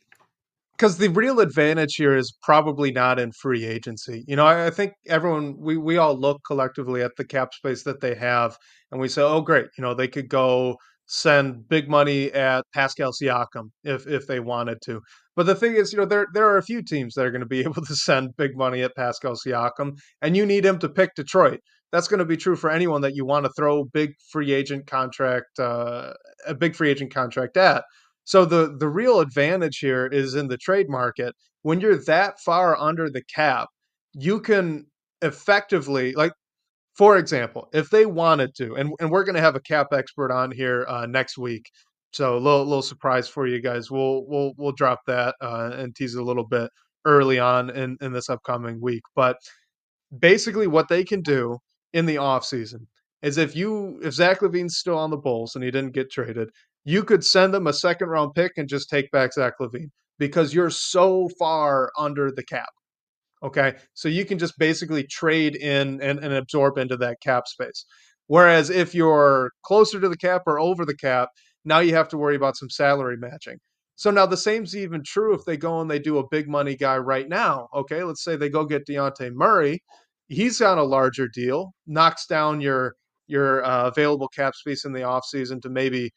S1: because the real advantage here is probably not in free agency. You know, I, I, think everyone we we all look collectively at the cap space that they have, and we say, "Oh, great! You know, they could go send big money at Pascal Siakam if if they wanted to." But the thing is, you know, there there are a few teams that are going to be able to send big money at Pascal Siakam, and you need him to pick Detroit. That's going to be true for anyone that you want to throw big free agent contract, uh, a big free agent contract at. So the the real advantage here is in the trade market. When you're that far under the cap, you can effectively like for example, if they wanted to, and, and we're going to have a cap expert on here uh, next week, so a little little surprise for you guys. We'll we'll we'll drop that uh, and tease a little bit early on in in this upcoming week. But basically, what they can do in the off season is if you if Zach LaVine's still on the Bulls and he didn't get traded, you could send them a second round pick and just take back Zach LaVine because you're so far under the cap. Okay. So you can just basically trade in and, and absorb into that cap space. Whereas if you're closer to the cap or over the cap, now you have to worry about some salary matching. So now the same's even true if they go and they do a big money guy right now. Okay. Let's say they go get Dejounte Murray. He's on a larger deal, knocks down your your uh, available cap space in the offseason to maybe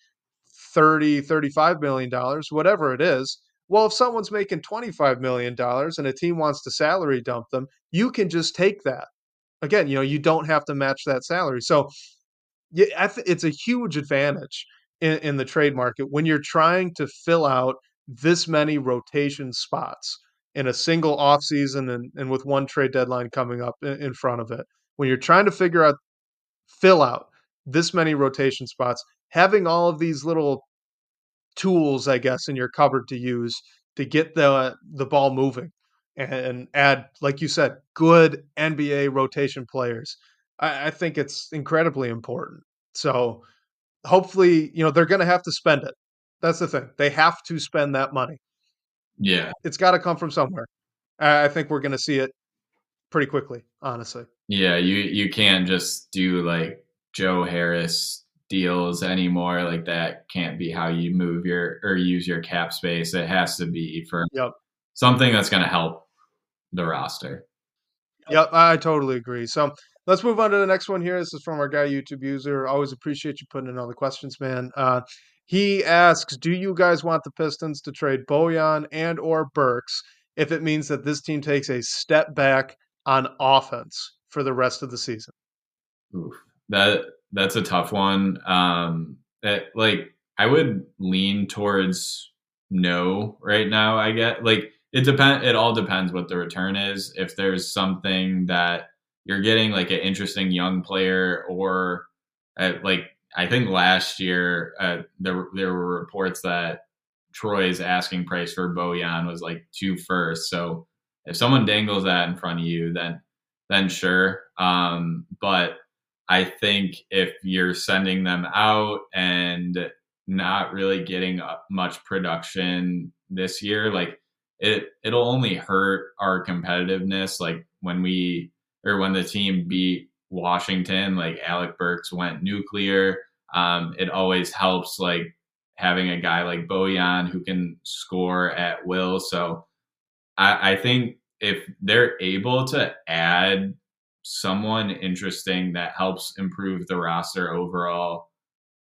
S1: 30, 35 million dollars, whatever it is. Well, if someone's making 25 million dollars and a team wants to salary dump them, you can just take that. Again, you know, you don't have to match that salary. So it's a huge advantage in, in the trade market when you're trying to fill out this many rotation spots in a single offseason and, and with one trade deadline coming up in front of it. When you're trying to figure out fill out this many rotation spots, having all of these little tools, I guess, in your cupboard to use to get the the ball moving and add, like you said, good NBA rotation players. I, I think it's incredibly important. So hopefully, you know, they're going to have to spend it. That's the thing. They have to spend that money.
S2: Yeah.
S1: It's got to come from somewhere. I think we're going to see it pretty quickly, honestly.
S2: Yeah, you you can't just do like Joe Harris deals anymore. Like that can't be how you move your or use your cap space. It has to be for
S1: yep.
S2: something that's going to help the roster.
S1: Yep, I totally agree. So let's move on to the next one here. This is from our guy YouTube user. Always appreciate you putting in all the questions, man. Uh, he asks, "Do you guys want the Pistons to trade Bojan and or Burks if it means that this team takes a step back on offense for the rest of the season?"
S2: Oof. That that's a tough one. Um, it, like I would lean towards no right now. I get like it depend. It all depends what the return is. If there's something that you're getting like an interesting young player, or uh, like I think last year uh, there there were reports that Troy's asking price for Bojan was like two first. So if someone dangles that in front of you, then then sure. Um, but I think if you're sending them out and not really getting much production this year, like it it'll only hurt our competitiveness. Like when we or when the team beat Washington, like Alec Burks went nuclear. Um, it always helps like having a guy like Bojan who can score at will. So I, I think if they're able to add someone interesting that helps improve the roster overall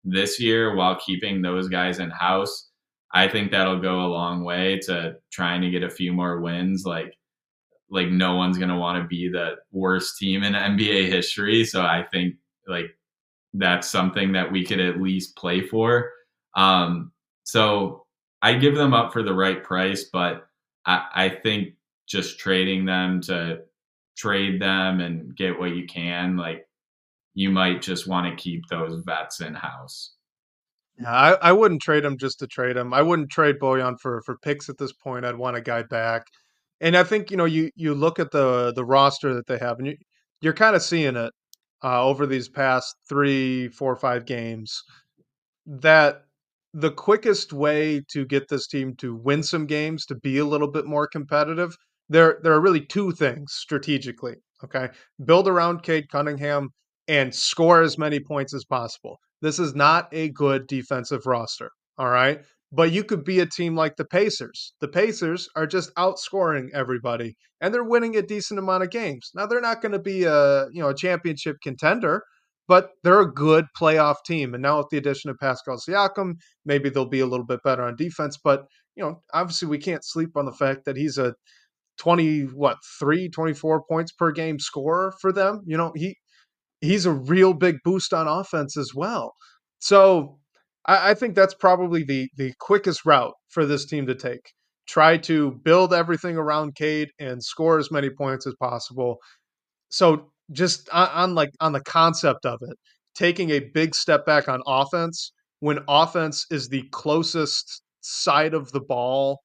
S2: this year while keeping those guys in house, I think that'll go a long way to trying to get a few more wins. Like, like no one's gonna want to be the worst team in NBA history. So I think like that's something that we could at least play for. Um, so I give them up for the right price, but I, I think just trading them to trade them and get what you can, like you might just want to keep those vets in house.
S1: Yeah, I, I wouldn't trade them just to trade them. I wouldn't trade Bojan for for picks at this point. I'd want a guy back. And I think, you know, you you look at the the roster that they have and you you're kind of seeing it uh, over these past three, four, five games that the quickest way to get this team to win some games, to be a little bit more competitive, there there are really two things strategically. Okay, build around Cade Cunningham and score as many points as possible. This is not a good defensive roster. All right. But you could be a team like the Pacers. The Pacers are just outscoring everybody and they're winning a decent amount of games. Now they're not going to be a, you know, a championship contender, but they're a good playoff team. And now with the addition of Pascal Siakam, maybe they'll be a little bit better on defense, but you know, obviously we can't sleep on the fact that he's a 20 what 3 24 points per game scorer for them you know he he's a real big boost on offense as well. So I, I think that's probably the the quickest route for this team to take. Try to build everything around Cade and score as many points as possible. So just on, on like on the concept of it, taking a big step back on offense when offense is the closest side of the ball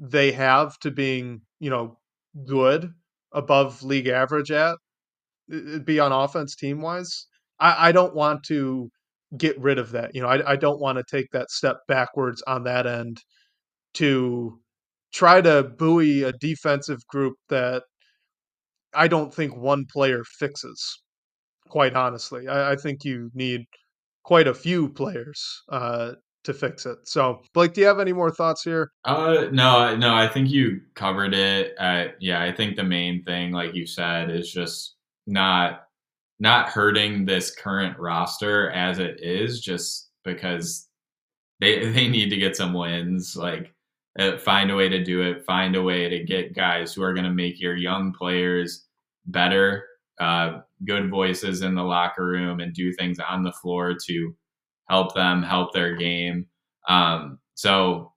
S1: they have to being, you know, good above league average at be on offense team wise. I, I don't want to get rid of that. You know, I, I don't want to take that step backwards on that end to try to buoy a defensive group that I don't think one player fixes. Quite honestly, I, I think you need quite a few players uh, to fix it. So, Blake, do you have any more thoughts here?
S2: Uh, no, no, I think you covered it. Uh, yeah, I think the main thing, like you said, is just not not hurting this current roster as it is just because they they need to get some wins like uh, find a way to do it find a way to get guys who are going to make your young players better uh, good voices in the locker room and do things on the floor to help them help their game um, so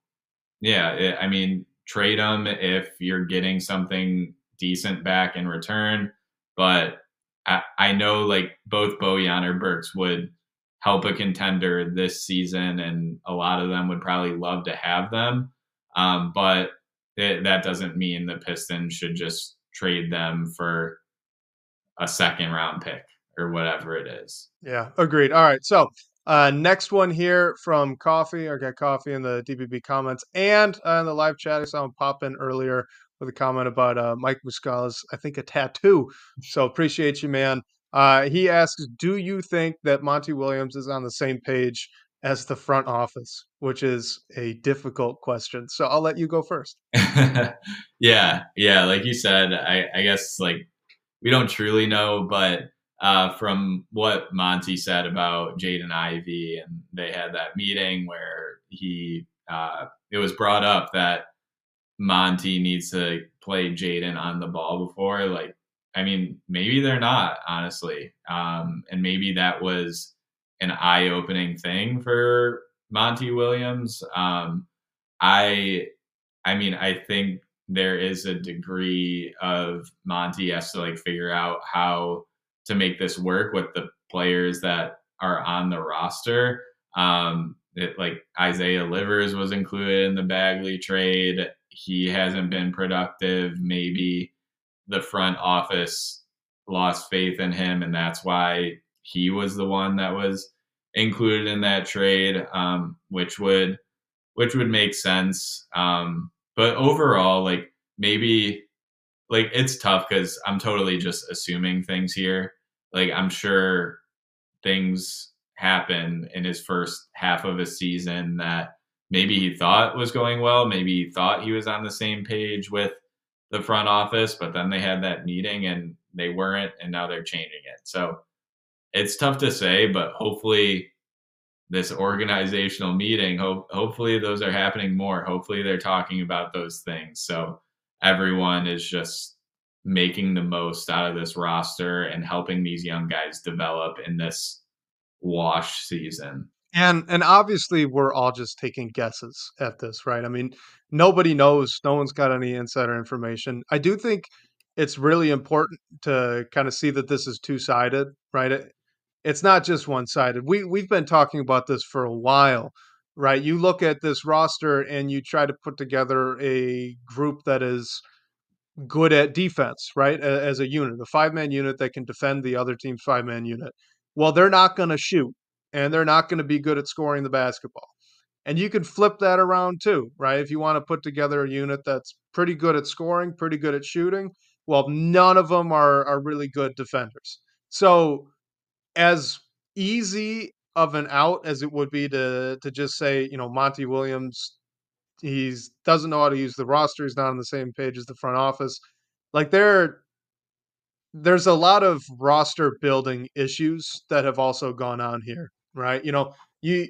S2: yeah it, i mean trade them if you're getting something decent back in return but I, I know like both Bojan or Burks would help a contender this season, and a lot of them would probably love to have them. Um, but it, that doesn't mean the Pistons should just trade them for a second round pick or whatever it is.
S1: Yeah, agreed. All right. So, uh, next one here from Coffee. I got Coffee in the DBB comments and uh, in the live chat. I saw him pop in earlier with a comment about uh, Mike Muscala's, I think, a tattoo. So appreciate you, man. Uh, he asks, "Do you think that Monty Williams is on the same page as the front office?" Which is a difficult question. So I'll let you go first.
S2: yeah, yeah. Like you said, I, I guess like we don't truly know, but uh, from what Monty said about Jaden Ivey, and they had that meeting where he uh, it was brought up that Monty needs to play Jaden on the ball before. Like, I mean, maybe they're not, honestly. Um, and maybe that was an eye opening thing for Monty Williams. Um, I, I mean, I think there is a degree of Monty has to like figure out how to make this work with the players that are on the roster. Um, it, like Isaiah Livers was included in the Bagley trade he hasn't been productive. Maybe the front office lost faith in him, and that's why he was the one that was included in that trade, um, which would which would make sense. Um, but overall, like maybe like it's tough because I'm totally just assuming things here. Like I'm sure things happen in his first half of a season that maybe he thought was going well. Maybe he thought he was on the same page with the front office, but then they had that meeting and they weren't, and now they're changing it. So it's tough to say, but hopefully this organizational meeting, ho- hopefully those are happening more. Hopefully they're talking about those things. So everyone is just making the most out of this roster and helping these young guys develop in this wash season.
S1: And and obviously we're all just taking guesses at this, right? I mean, nobody knows. No one's got any insider information. I do think it's really important to kind of see that this is two-sided, right? it's not just one sided. We we've been talking about this for a while, right? You look at this roster and you try to put together a group that is good at defense, right? As a unit, a five man unit that can defend the other team's five man unit. Well, they're not going to shoot and they're not going to be good at scoring the basketball. And you can flip that around too, right? If you want to put together a unit that's pretty good at scoring, pretty good at shooting, well, none of them are are really good defenders. So, as easy of an out as it would be to to just say, you know, Monty Williams, he's doesn't know how to use the roster. He's not on the same page as the front office. Like there, there's a lot of roster building issues that have also gone on here, right? You know, you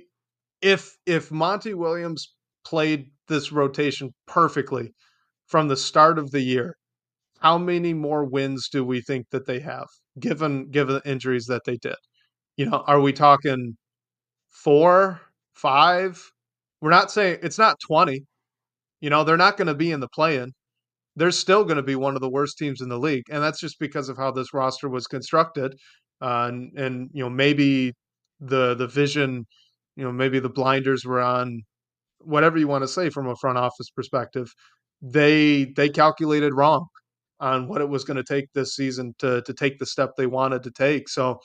S1: if if Monty Williams played this rotation perfectly from the start of the year, how many more wins do we think that they have given given the injuries that they did? You know, are we talking four, five? We're not saying it's not 20. You know, they're not going to be in the play in. They're still going to be one of the worst teams in the league. And that's just because of how this roster was constructed. Uh, and, and, you know, maybe the the vision, you know, maybe the blinders were on whatever you want to say from a front office perspective. They they calculated wrong on what it was going to take this season to to take the step they wanted to take. So,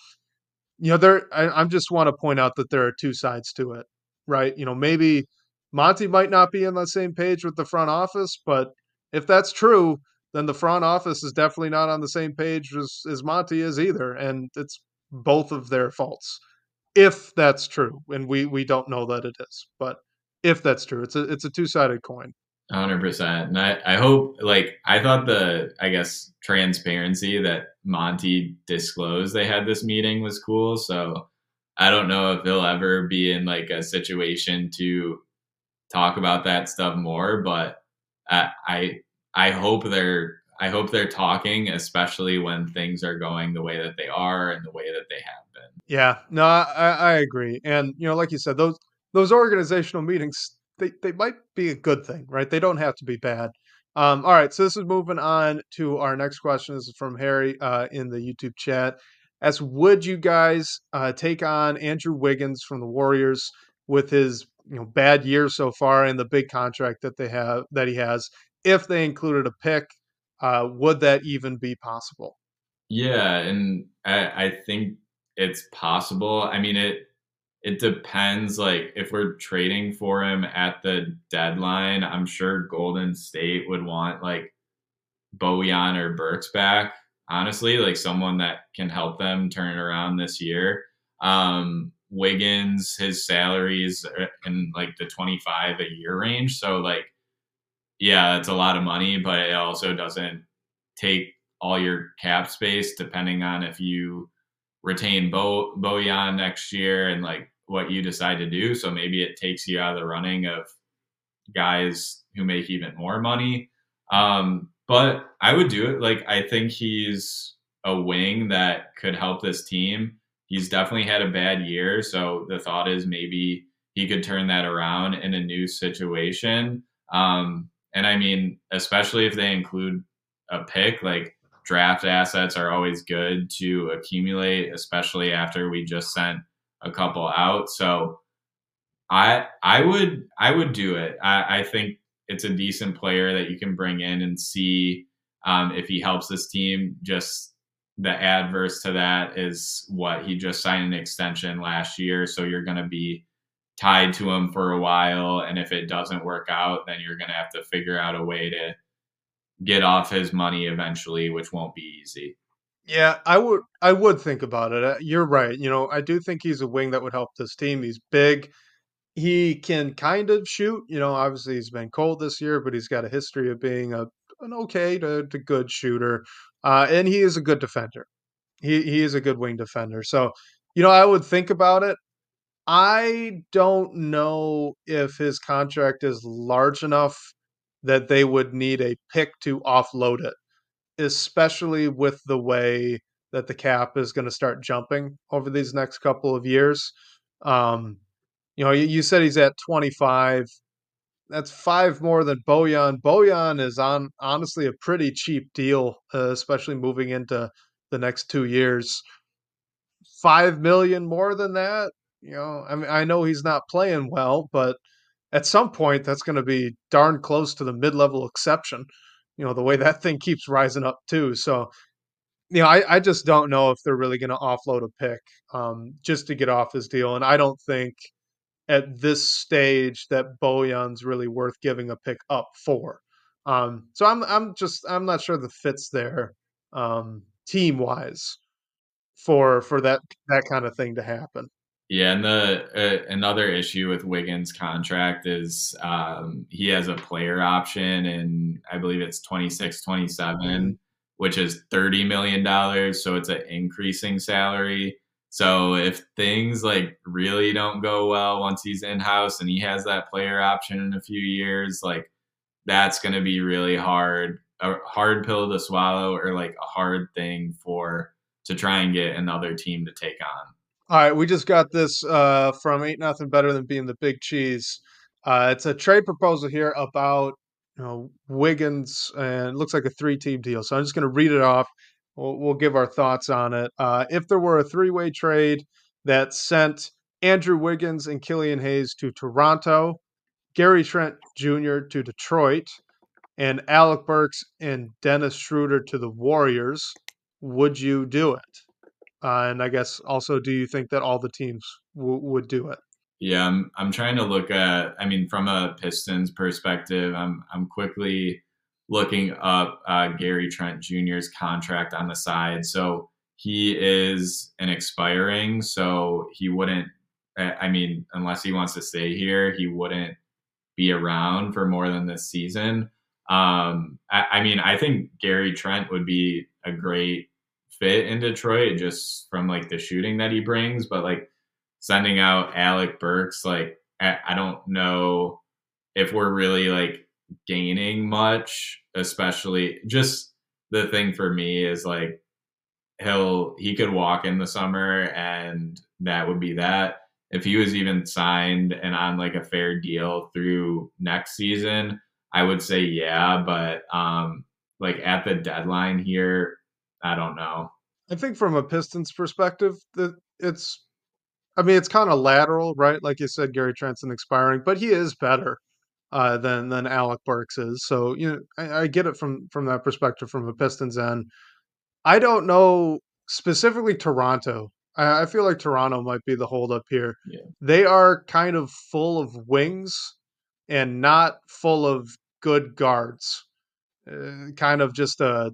S1: you know, there I, I just want to point out that there are two sides to it, right? You know, maybe Monty might not be on the same page with the front office, but if that's true, then the front office is definitely not on the same page as, as Monty is either, and it's both of their faults. If that's true, and we we don't know that it is, but if that's true, it's a it's a two sided coin
S2: hundred percent. And I, I hope like I thought the I guess transparency that Monty disclosed they had this meeting was cool. So I don't know if he'll ever be in like a situation to talk about that stuff more, but I I, I hope they're I hope they're talking, especially when things are going the way that they are and the way that they have been.
S1: Yeah, no, I, I agree. And you know, like you said, those those organizational meetings they, they might be a good thing, right? They don't have to be bad. Um, all right, so this is moving on to our next question. This is from Harry uh, in the YouTube chat. As would you guys uh, take on Andrew Wiggins from the Warriors with his you know bad year so far and the big contract that they have that he has? If they included a pick, uh, would that even be possible?
S2: Yeah, and I, I think it's possible. I mean, it it depends like if we're trading for him at the deadline i'm sure golden state would want like bojan or burks back. Honestly like someone that can help them turn it around this year. Um wiggins his salaries in like the 25 a year range. So like yeah it's a lot of money but it also doesn't take all your cap space depending on if you retain Bo Bojan next year and like what you decide to do. So maybe it takes you out of the running of guys who make even more money. Um, but I would do it. Like I think he's a wing that could help this team. He's definitely had a bad year, so the thought is maybe he could turn that around in a new situation. Um, and I mean, especially if they include a pick, like draft assets are always good to accumulate, especially after we just sent a couple out. So I I would I would do it. I, I think it's a decent player that you can bring in and see um, if he helps this team. Just the adverse to that is what he just signed an extension last year, so you're going to be tied to him for a while. And if it doesn't work out, then you're going to have to figure out a way to get off his money eventually, which won't be easy.
S1: Yeah, I would I would think about it. Uh, you're right. You know, I do think he's a wing that would help this team. He's big. He can kind of shoot. You know, obviously he's been cold this year, but he's got a history of being a an okay to, to good shooter. Uh, and he is a good defender. He he is a good wing defender. So, you know, I would think about it. I don't know if his contract is large enough that they would need a pick to offload it, especially with the way that the cap is going to start jumping over these next couple of years. Um, you know, you, said he's at 25. That's five more than Bojan. Bojan is on honestly a pretty cheap deal, uh, especially moving into the next two years. five million more than that. You know, I mean, I know he's not playing well, but at some point that's going to be darn close to the mid-level exception. You know, the way that thing keeps rising up too. So, you know, I, I just don't know if they're really going to offload a pick um, just to get off his deal, and I don't think at this stage that Bojan's really worth giving a pick up for. Um, so I'm I'm just I'm not sure the fits there um, team wise for for that that kind of thing to happen.
S2: Yeah, and the uh, another issue with Wiggins' contract is um, he has a player option, and I believe it's 26, 27, mm-hmm. which is thirty million dollars. So it's an increasing salary. So if things like really don't go well once he's in house and he has that player option in a few years, like that's going to be really hard, a hard pill to swallow, or like a hard thing for to try and get another team to take on.
S1: All right, we just got this uh, from Ain't Nothing Better Than Being the Big Cheese. Uh, it's a trade proposal here about you know Wiggins, and it looks like a three-team deal. So I'm just going to read it off. We'll, we'll, give our thoughts on it. Uh, if there were a three-way trade that sent Andrew Wiggins and Killian Hayes to Toronto, Gary Trent Jr. to Detroit, and Alec Burks and Dennis Schroeder to the Warriors, would you do it? Uh, and I guess also, do you think that all the teams w- would do it?
S2: Yeah, I'm. I'm trying to look at. I mean, from a Pistons perspective, I'm. I'm quickly looking up uh, Gary Trent Jr.'s contract on the side. So he is an expiring, so he wouldn't. I mean, unless he wants to stay here, he wouldn't be around for more than this season. Um, I, I mean, I think Gary Trent would be a great fit in Detroit just from like the shooting that he brings, but like sending out Alec Burks, like I, don't know if we're really like gaining much, especially just the thing for me is like he'll he could walk in the summer and that would be that. If he was even signed and on like a fair deal through next season, I would say yeah, but um like at the deadline here, I don't know.
S1: I think from a Pistons perspective, that it's, I mean, it's kind of lateral, right? Like you said, Gary Trent's expiring, but he is better uh, than than Alec Burks is. So you know, I, I, get it from from that perspective from a Pistons end. I don't know specifically Toronto. I, I feel like Toronto might be the holdup here. Yeah. They are kind of full of wings and not full of good guards. Uh, kind of just a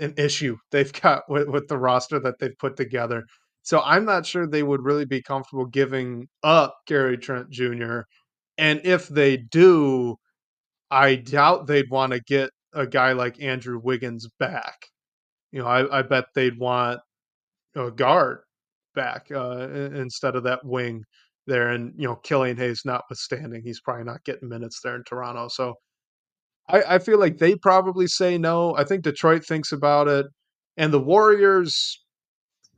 S1: an issue they've got with, with the roster that they've put together. So I'm not sure they would really be comfortable giving up Gary Trent Jr. And if they do, I doubt they'd want to get a guy like Andrew Wiggins back. You know, I, I bet they'd want a guard back uh, instead of that wing there. And, you know, Killian Hayes notwithstanding, he's probably not getting minutes there in Toronto. So I, I feel like they probably say no. I think Detroit thinks about it, and the Warriors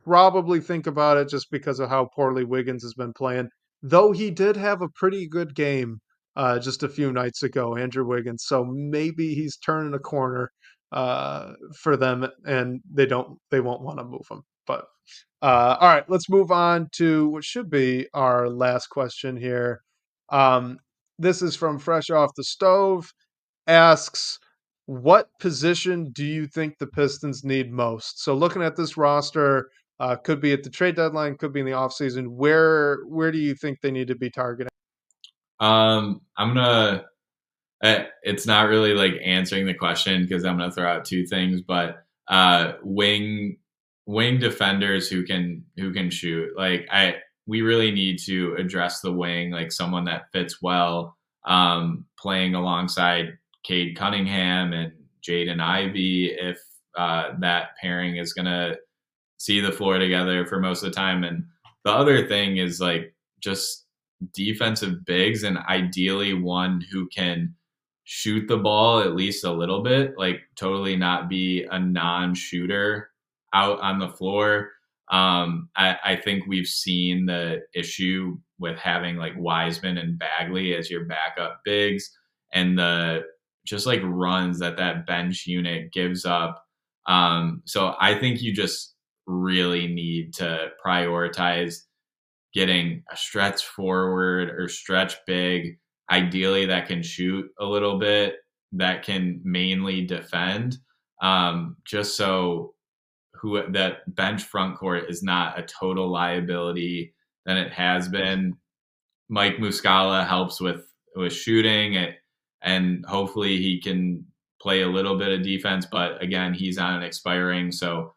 S1: probably think about it just because of how poorly Wiggins has been playing. Though he did have a pretty good game uh, just a few nights ago, Andrew Wiggins. So maybe he's turning a corner uh, for them, and they don't they won't want to move him. But uh, all right, let's move on to what should be our last question here. Um, this is from Fresh Off the Stove asks, what position do you think the Pistons need most? So looking at this roster, uh, could be at the trade deadline, could be in the offseason. Where where do you think they need to be targeting?
S2: Um, I'm gonna. Eh, it's not really like answering the question because I'm gonna throw out two things, but uh, wing wing defenders who can who can shoot. Like I, we really need to address the wing, like someone that fits well, um, playing alongside Cade Cunningham and Jaden Ivey if uh, that pairing is going to see the floor together for most of the time. And the other thing is like just defensive bigs and ideally one who can shoot the ball at least a little bit, like totally not be a non shooter out on the floor. Um, I, I, think we've seen the issue with having like Wiseman and Bagley as your backup bigs and the just like runs that that bench unit gives up. Um, so I think you just really need to prioritize getting a stretch forward or stretch big, ideally that can shoot a little bit, that can mainly defend, um, just so who that bench front court is not a total liability than it has been. Mike Muscala helps with with shooting it, and hopefully he can play a little bit of defense. But again, he's on an expiring, so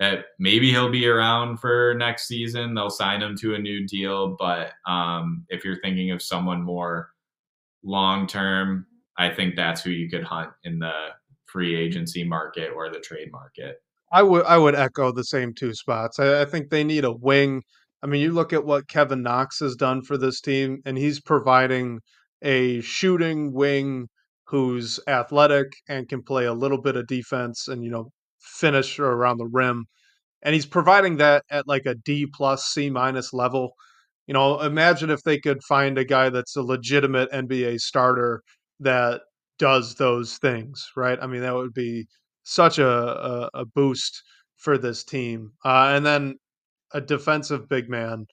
S2: uh, maybe he'll be around for next season. They'll sign him to a new deal. But um, if you're thinking of someone more long term, I think that's who you could hunt in the free agency market or the trade market.
S1: I would I would echo the same two spots. I, I, think they need a wing. I mean, you look at what Kevin Knox has done for this team, and he's providing a shooting wing who's athletic and can play a little bit of defense and you know finish around the rim. And he's providing that at like a D plus C minus level. You know, imagine if they could find a guy that's a legitimate NBA starter that does those things, right? I mean, that would be such a, a, a boost for this team. Uh, and then a defensive big man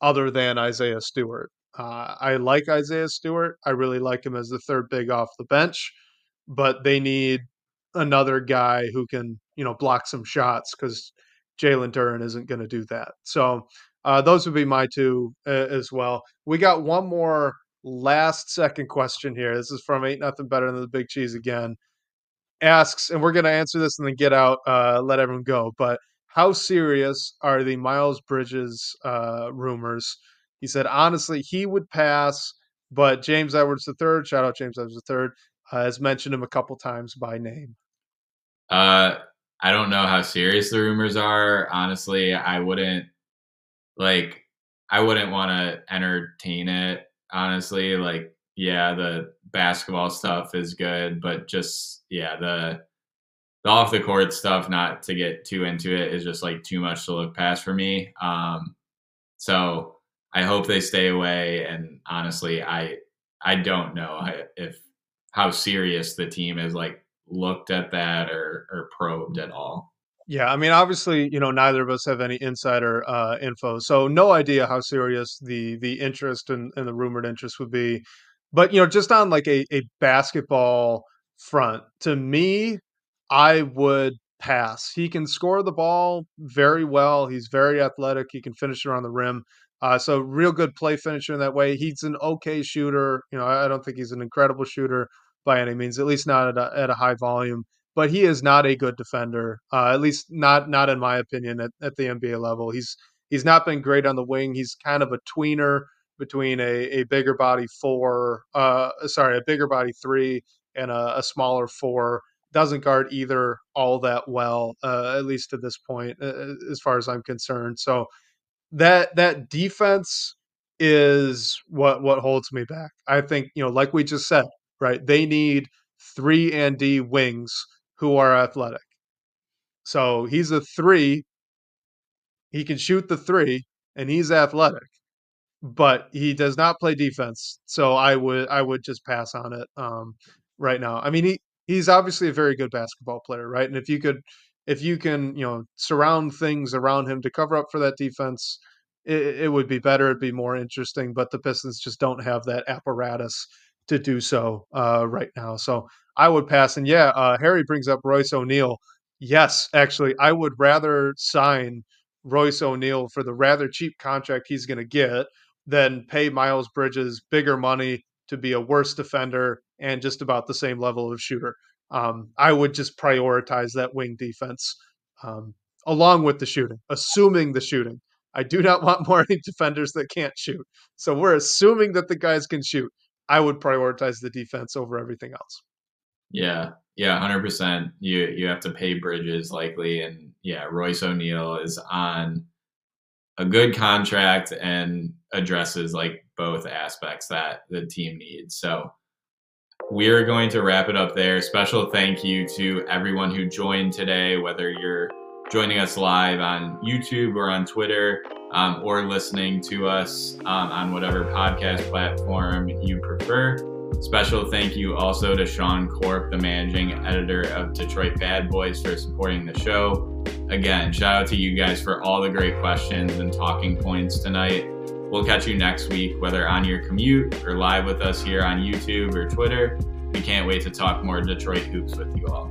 S1: other than Isaiah Stewart. Uh, I like Isaiah Stewart. I really like him as the third big off the bench, but they need another guy who can, you know, block some shots because Jalen Duren isn't going to do that. So uh, those would be my two uh, as well. We got one more last second question here. This is from Ain't Nothing Better Than the Big Cheese again. Asks, and we're going to answer this and then get out, uh, let everyone go. But how serious are the Miles Bridges uh, rumors? He said, honestly, he would pass, but James Edwards III, shout out James Edwards III, uh, has mentioned him a couple times by name.
S2: Uh, I don't know how serious the rumors are. Honestly, I wouldn't like. I wouldn't want to entertain it honestly. Like, yeah, the basketball stuff is good, but just yeah, the the off the court stuff, not to get too into it, is just like too much to look past for me. Um, so I hope they stay away. And honestly, I I don't know if how serious the team has like looked at that or or probed at all.
S1: Yeah, I mean, obviously, you know, neither of us have any insider uh, info, so no idea how serious the the interest and, and the rumored interest would be. But you know, just on like a, a basketball front, to me, I would pass. He can score the ball very well. He's very athletic. He can finish around the rim. Uh, so real good play finisher in that way. He's an okay shooter. You know, I don't think he's an incredible shooter by any means, at least not at a, at a high volume but he is not a good defender. Uh, at least not not in my opinion at, at the NBA level. He's he's not been great on the wing. He's kind of a tweener between a, a bigger body four, uh, sorry, a bigger body three and a, a smaller four. Doesn't guard either all that well, uh, at least to this point, uh, as far as I'm concerned. So that that defense is what what holds me back. I think you know, like we just said, right? They need three and D wings who are athletic. So he's a three. He can shoot the three, and he's athletic, but he does not play defense. So I would I would just pass on it um, right now. I mean he he's obviously a very good basketball player, right? And if you could if you can you know surround things around him to cover up for that defense, it, it would be better. It'd be more interesting. But the Pistons just don't have that apparatus to do so uh, right now. So I would pass. And yeah, uh, Harry brings up Royce O'Neale. Yes, actually, I would rather sign Royce O'Neale for the rather cheap contract he's going to get than pay Miles Bridges bigger money to be a worse defender and just about the same level of shooter. Um, I would just prioritize that wing defense um, along with the shooting, assuming the shooting. I do not want more defenders that can't shoot. So we're assuming that the guys can shoot. I would prioritize the defense over everything else.
S2: Yeah, yeah, hundred percent. You you have to pay Bridges likely, and yeah, Royce O'Neale is on a good contract and addresses like both aspects that the team needs. So we are going to wrap it up there. Special thank you to everyone who joined today, whether you're joining us live on YouTube or on Twitter, um, or listening to us um, on whatever podcast platform you prefer. Special thank you also to Sean Corp, the managing editor of Detroit Bad Boys, for supporting the show. again, shout out to you guys for all the great questions and talking points tonight. We'll catch you next week, whether on your commute or live with us here on YouTube or Twitter. We can't wait to talk more Detroit hoops with you all.